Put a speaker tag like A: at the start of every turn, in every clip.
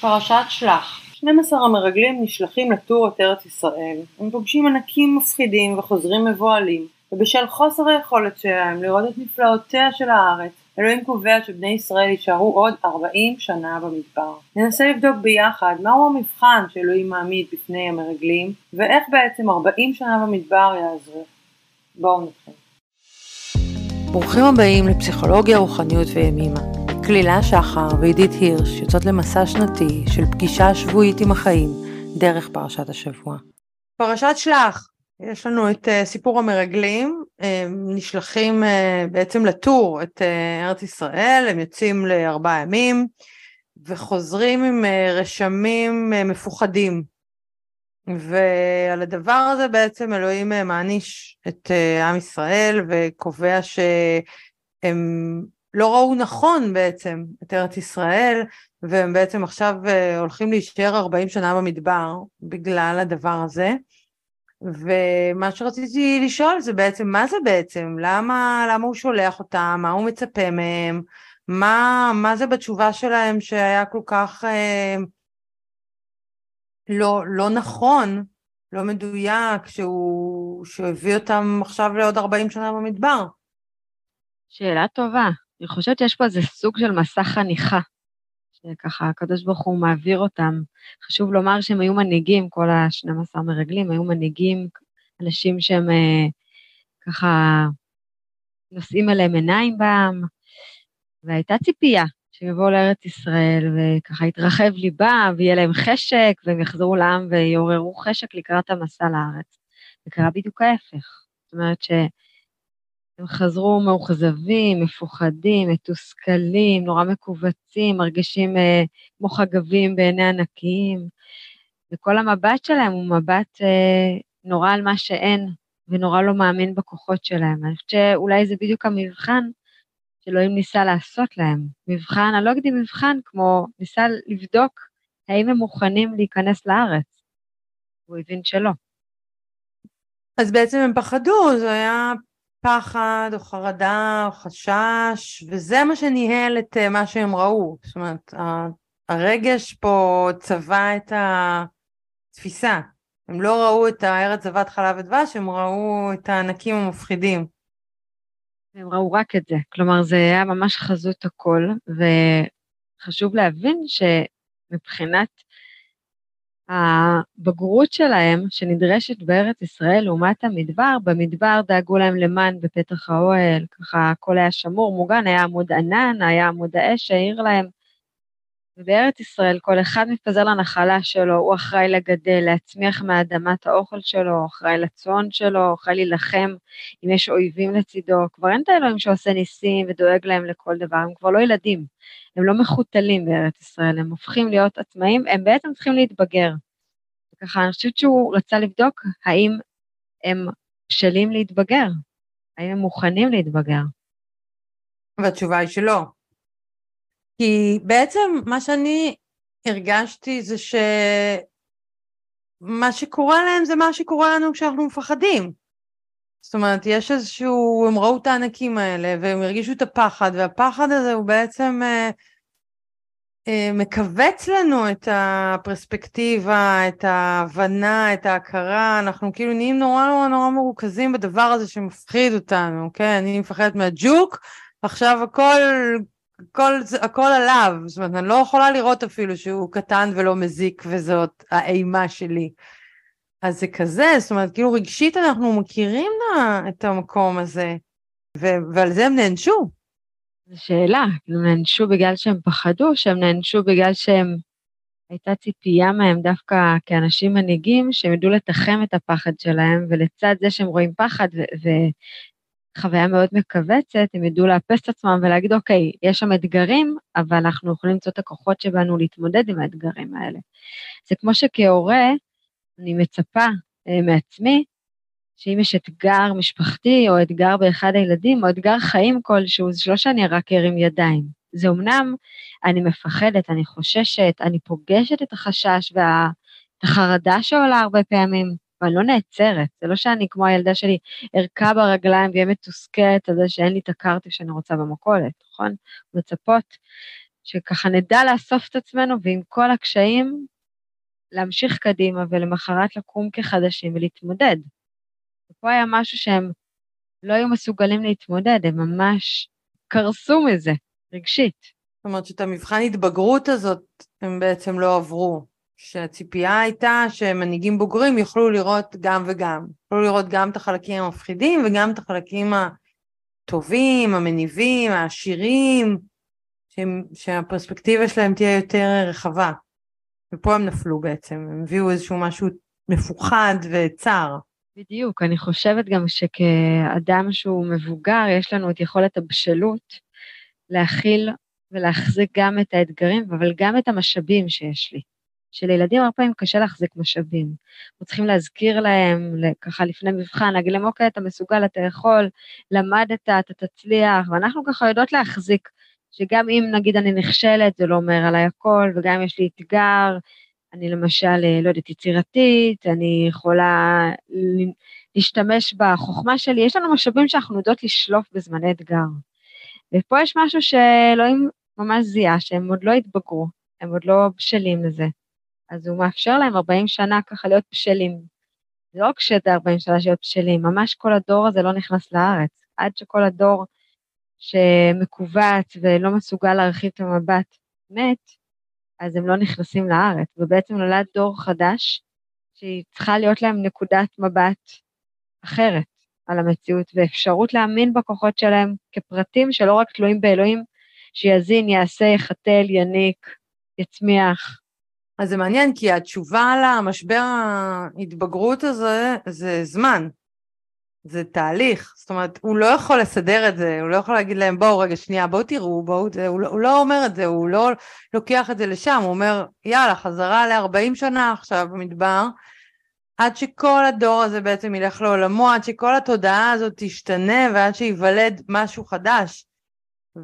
A: פרשת שלח 12 המרגלים נשלחים לטור את ארץ ישראל. הם פוגשים ענקים מפחידים וחוזרים מבוהלים, ובשל חוסר היכולת שלהם לראות את נפלאותיה של הארץ, אלוהים קובע שבני ישראל יישארו עוד 40 שנה במדבר. ננסה לבדוק ביחד מהו המבחן שאלוהים מעמיד בפני המרגלים, ואיך בעצם 40 שנה במדבר יעזרו. בואו נתחיל.
B: ברוכים הבאים לפסיכולוגיה, רוחניות וימימה. כלילה שחר ועידית הירש יוצאות למסע שנתי של פגישה שבועית עם החיים דרך פרשת השבוע. פרשת שלח, יש לנו את uh, סיפור המרגלים, הם נשלחים uh, בעצם לטור את uh, ארץ ישראל, הם יוצאים לארבעה ימים וחוזרים עם uh, רשמים uh, מפוחדים. ועל הדבר הזה בעצם אלוהים מעניש את עם ישראל וקובע שהם לא ראו נכון בעצם את ארץ ישראל, והם בעצם עכשיו uh, הולכים להישאר 40 שנה במדבר בגלל הדבר הזה. ומה שרציתי לשאול זה בעצם, מה זה בעצם? למה, למה הוא שולח אותם? מה הוא מצפה מהם? מה, מה זה בתשובה שלהם שהיה כל כך אה, לא, לא נכון, לא מדויק, שהוא, שהוא הביא אותם עכשיו לעוד 40 שנה במדבר?
C: שאלה טובה. אני חושבת שיש פה איזה סוג של מסע חניכה, שככה הקדוש ברוך הוא מעביר אותם. חשוב לומר שהם היו מנהיגים, כל ה-12 מרגלים היו מנהיגים, אנשים שהם אה, ככה נושאים אליהם עיניים בעם, והייתה ציפייה שהם יבואו לארץ ישראל וככה יתרחב ליבם ויהיה להם חשק והם יחזרו לעם ויעוררו חשק לקראת המסע לארץ. זה קרה בדיוק ההפך. זאת אומרת ש... הם חזרו מאוכזבים, מפוחדים, מתוסכלים, נורא מכווצים, מרגישים אה, כמו חגבים בעיני ענקיים, וכל המבט שלהם הוא מבט אה, נורא על מה שאין, ונורא לא מאמין בכוחות שלהם. אני חושבת שאולי זה בדיוק המבחן שאלוהים ניסה לעשות להם. מבחן, אני לא אגיד מבחן, כמו ניסה לבדוק האם הם מוכנים להיכנס לארץ. הוא הבין שלא.
B: אז בעצם הם פחדו, זה היה פחד או חרדה או חשש, וזה מה שניהל את אה, מה שהם ראו. זאת אומרת, הרגש פה צבע את התפיסה. הם לא ראו את הארץ זבת חלב ודבש, הם ראו את הענקים המפחידים.
C: הם ראו רק את זה, כלומר זה היה ממש חזות הכל, וחשוב להבין שמבחינת הבגרות שלהם שנדרשת בארץ ישראל לעומת המדבר, במדבר דאגו להם למן בפתח האוהל, ככה הכל היה שמור, מוגן, היה עמוד ענן, היה עמוד האש שהעיר להם. ובארץ ישראל כל אחד מפזר לנחלה שלו, הוא אחראי לגדל, להצמיח מהאדמה את האוכל שלו, אחראי לצאן שלו, אחראי להילחם אם יש אויבים לצידו. כבר אין את האלוהים שעושה ניסים ודואג להם לכל דבר, הם כבר לא ילדים. הם לא מחותלים בארץ ישראל, הם הופכים להיות עצמאים, הם בעצם צריכים להתבגר. ככה, אני חושבת שהוא רצה לבדוק האם הם בשלים להתבגר, האם הם מוכנים להתבגר.
B: והתשובה היא שלא. כי בעצם מה שאני הרגשתי זה שמה שקורה להם זה מה שקורה לנו כשאנחנו מפחדים. זאת אומרת, יש איזשהו, הם ראו את הענקים האלה והם הרגישו את הפחד, והפחד הזה הוא בעצם אה, אה, מכווץ לנו את הפרספקטיבה, את ההבנה, את ההכרה, אנחנו כאילו נהיים נורא נורא נורא מרוכזים בדבר הזה שמפחיד אותנו, כן? אני מפחדת מהג'וק, עכשיו הכל, הכל, הכל עליו, זאת אומרת, אני לא יכולה לראות אפילו שהוא קטן ולא מזיק וזאת האימה שלי. אז זה כזה, זאת אומרת, כאילו רגשית אנחנו מכירים את המקום הזה, ו- ועל זה הם נענשו.
C: זו שאלה, הם נענשו בגלל שהם פחדו, שהם נענשו בגלל שהם... הייתה ציפייה מהם דווקא כאנשים מנהיגים, שהם ידעו לתחם את הפחד שלהם, ולצד זה שהם רואים פחד וחוויה מאוד מכווצת, הם ידעו לאפס את עצמם ולהגיד, אוקיי, יש שם אתגרים, אבל אנחנו יכולים למצוא את הכוחות שבנו להתמודד עם האתגרים האלה. זה כמו שכהורה, אני מצפה אה, מעצמי, שאם יש אתגר משפחתי או אתגר באחד הילדים או אתגר חיים כלשהו, זה לא שאני רק ארים ידיים. זה אמנם, אני מפחדת, אני חוששת, אני פוגשת את החשש ואת החרדה שעולה הרבה פעמים, ואני לא נעצרת. זה לא שאני כמו הילדה שלי ארכה ברגליים ואהיה מתוסכלת על זה שאין לי את הקרטיב שאני רוצה במכולת, נכון? מצפות שככה נדע לאסוף את עצמנו ועם כל הקשיים להמשיך קדימה ולמחרת לקום כחדשים ולהתמודד. ופה היה משהו שהם לא היו מסוגלים להתמודד, הם ממש קרסו מזה, רגשית.
B: זאת אומרת שאת המבחן התבגרות הזאת הם בעצם לא עברו. שהציפייה הייתה שמנהיגים בוגרים יוכלו לראות גם וגם. יוכלו לראות גם את החלקים המפחידים וגם את החלקים הטובים, המניבים, העשירים, שהם, שהפרספקטיבה שלהם תהיה יותר רחבה. ופה הם נפלו בעצם, הם הביאו איזשהו משהו מפוחד וצר.
C: בדיוק, אני חושבת גם שכאדם שהוא מבוגר, יש לנו את יכולת הבשלות להכיל ולהחזיק גם את האתגרים, אבל גם את המשאבים שיש לי. שלילדים הרבה פעמים קשה להחזיק משאבים. אנחנו צריכים להזכיר להם, ככה לפני מבחן, להגיד להם, אוקיי, אתה מסוגל, אתה יכול, למדת, אתה תצליח, ואנחנו ככה יודעות להחזיק, שגם אם נגיד אני נכשלת, זה לא אומר עליי הכל, וגם אם יש לי אתגר, אני למשל, אה, לא יודעת, יצירתית, אני יכולה להשתמש בחוכמה שלי, יש לנו משאבים שאנחנו יודעות לשלוף בזמני אתגר. ופה יש משהו שאלוהים ממש זיהה, שהם עוד לא התבגרו, הם עוד לא בשלים לזה. אז הוא מאפשר להם 40 שנה ככה להיות בשלים. זה לא רק שזה 40 שנה להיות בשלים, ממש כל הדור הזה לא נכנס לארץ. עד שכל הדור שמכווץ ולא מסוגל להרחיב את המבט מת, אז הם לא נכנסים לארץ, ובעצם נולד דור חדש שהיא צריכה להיות להם נקודת מבט אחרת על המציאות, ואפשרות להאמין בכוחות שלהם כפרטים שלא רק תלויים באלוהים, שיזין, יעשה, יחתל, יניק, יצמיח.
B: אז זה מעניין, כי התשובה למשבר ההתבגרות הזה זה זמן. זה תהליך, זאת אומרת, הוא לא יכול לסדר את זה, הוא לא יכול להגיד להם, בואו רגע, שנייה, בואו תראו, בואו, זה, הוא, לא, הוא לא אומר את זה, הוא לא לוקח את זה לשם, הוא אומר, יאללה, חזרה ל-40 שנה עכשיו במדבר, עד שכל הדור הזה בעצם ילך לעולמו, עד שכל התודעה הזאת תשתנה ועד שייוולד משהו חדש.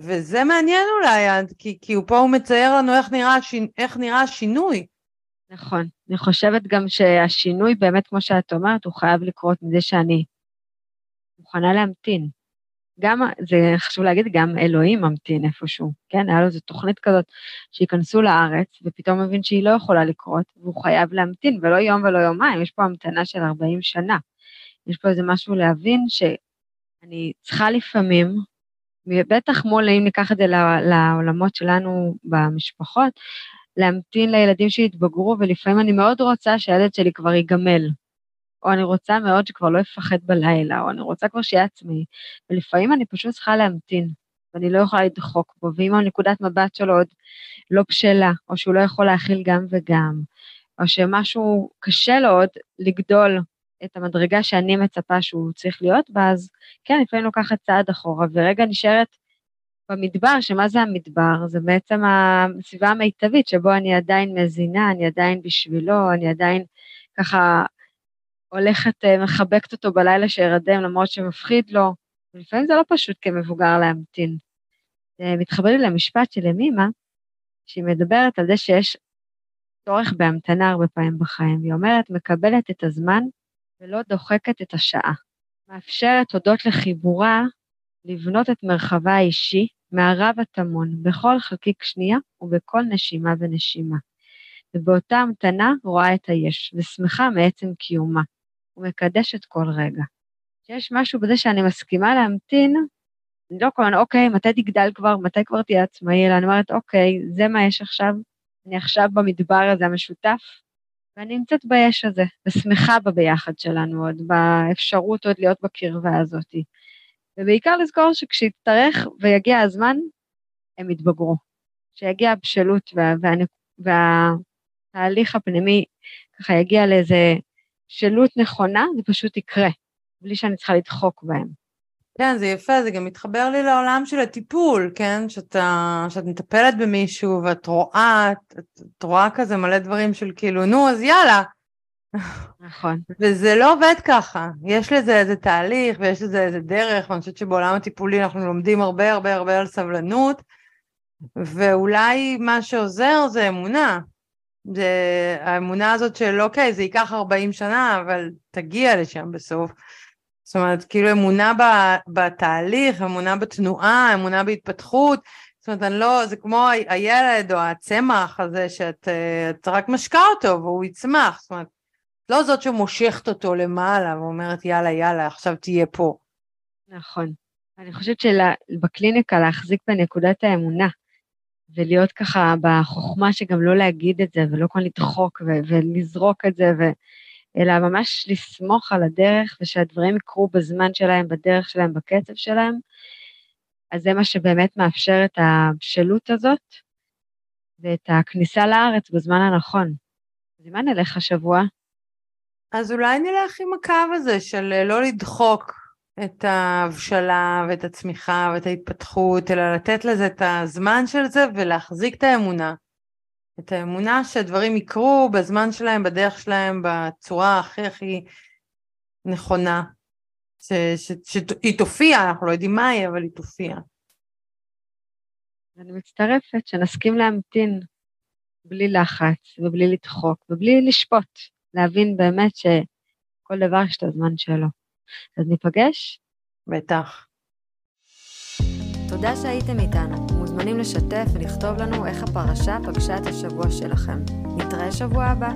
B: וזה מעניין אולי, כי, כי הוא פה הוא מצייר לנו איך נראה, איך נראה השינוי.
C: נכון, אני חושבת גם שהשינוי באמת, כמו שאת אומרת, הוא חייב לקרות מזה שאני מוכנה להמתין. גם, זה חשוב להגיד, גם אלוהים ממתין איפשהו, כן? היה לו איזו תוכנית כזאת שייכנסו לארץ, ופתאום מבין שהיא לא יכולה לקרות, והוא חייב להמתין, ולא יום ולא יומיים, יש פה המתנה של 40 שנה. יש פה איזה משהו להבין שאני צריכה לפעמים, בטח מול, אם ניקח את זה לעולמות שלנו במשפחות, להמתין לילדים שיתבגרו, ולפעמים אני מאוד רוצה שהילד שלי כבר ייגמל, או אני רוצה מאוד שכבר לא יפחד בלילה, או אני רוצה כבר שיהיה עצמאי, ולפעמים אני פשוט צריכה להמתין, ואני לא יכולה לדחוק בו, ואם הנקודת מבט שלו עוד לא בשלה, או שהוא לא יכול להכיל גם וגם, או שמשהו קשה לו עוד לגדול את המדרגה שאני מצפה שהוא צריך להיות בה, אז כן, לפעמים לוקחת צעד אחורה, ורגע נשארת במדבר, שמה זה המדבר? זה בעצם הסביבה המיטבית, שבו אני עדיין מזינה, אני עדיין בשבילו, אני עדיין ככה הולכת, אה, מחבקת אותו בלילה שירדם למרות שמפחיד לו, ולפעמים זה לא פשוט כמבוגר להמתין. מתחבר לי למשפט של ימימה, שהיא מדברת על זה שיש צורך בהמתנה הרבה פעמים בחיים. היא אומרת, מקבלת את הזמן ולא דוחקת את השעה. מאפשרת הודות לחיבורה לבנות את מרחבה האישי מהרב הטמון בכל חלקיק שנייה ובכל נשימה ונשימה. ובאותה המתנה רואה את היש, ושמחה מעצם קיומה. ומקדשת כל רגע. שיש משהו בזה שאני מסכימה להמתין, אני לא כל אוקיי, מתי תגדל כבר, מתי כבר תהיה עצמאי, אלא אני אומרת, אוקיי, זה מה יש עכשיו, אני עכשיו במדבר הזה המשותף, ואני נמצאת ביש הזה, ושמחה בביחד שלנו עוד, באפשרות עוד להיות בקרבה הזאת. ובעיקר לזכור שכשיצטרך ויגיע הזמן, הם יתבגרו. כשיגיע הבשלות וה, וה, והתהליך הפנימי ככה יגיע לאיזה בשלות נכונה, זה פשוט יקרה, בלי שאני צריכה לדחוק בהם.
B: כן, זה יפה, זה גם מתחבר לי לעולם של הטיפול, כן? שאתה, שאת מטפלת במישהו ואת רואה, את, את רואה כזה מלא דברים של כאילו, נו, אז יאללה.
C: נכון.
B: וזה לא עובד ככה, יש לזה איזה תהליך ויש לזה איזה דרך, ואני חושבת שבעולם הטיפולי אנחנו לומדים הרבה הרבה הרבה על סבלנות, ואולי מה שעוזר זה אמונה, זה האמונה הזאת של אוקיי, זה ייקח 40 שנה, אבל תגיע לשם בסוף. זאת אומרת, כאילו אמונה בתהליך, אמונה בתנועה, אמונה בהתפתחות, זאת אומרת, אני לא, זה כמו הילד או הצמח הזה שאת אה, רק משקה אותו והוא יצמח, זאת אומרת, לא זאת שמושכת אותו למעלה ואומרת יאללה יאללה עכשיו תהיה פה.
C: נכון. אני חושבת שבקליניקה להחזיק בנקודת האמונה ולהיות ככה בחוכמה שגם לא להגיד את זה ולא כל לדחוק ולזרוק את זה, ו- אלא ממש לסמוך על הדרך ושהדברים יקרו בזמן שלהם, בדרך שלהם, בקצב שלהם, אז זה מה שבאמת מאפשר את הבשלות הזאת ואת הכניסה לארץ בזמן הנכון. אז מה נלך השבוע?
B: אז אולי נלך עם הקו הזה של אה, לא לדחוק את ההבשלה ואת הצמיחה ואת ההתפתחות, אלא לתת לזה את הזמן של זה ולהחזיק את האמונה. את האמונה שהדברים יקרו בזמן שלהם, בדרך שלהם, בצורה הכי הכי נכונה. שהיא תופיע, אנחנו לא יודעים מה היא, אבל היא תופיע.
C: אני מצטרפת, שנסכים להמתין בלי לחץ ובלי לדחוק ובלי לשפוט, להבין באמת שכל דבר יש את הזמן שלו. אז ניפגש?
B: בטח.
C: תודה שהייתם איתנו. מוזמנים לשתף ולכתוב לנו איך הפרשה פגשה את השבוע שלכם. נתראה שבוע הבא.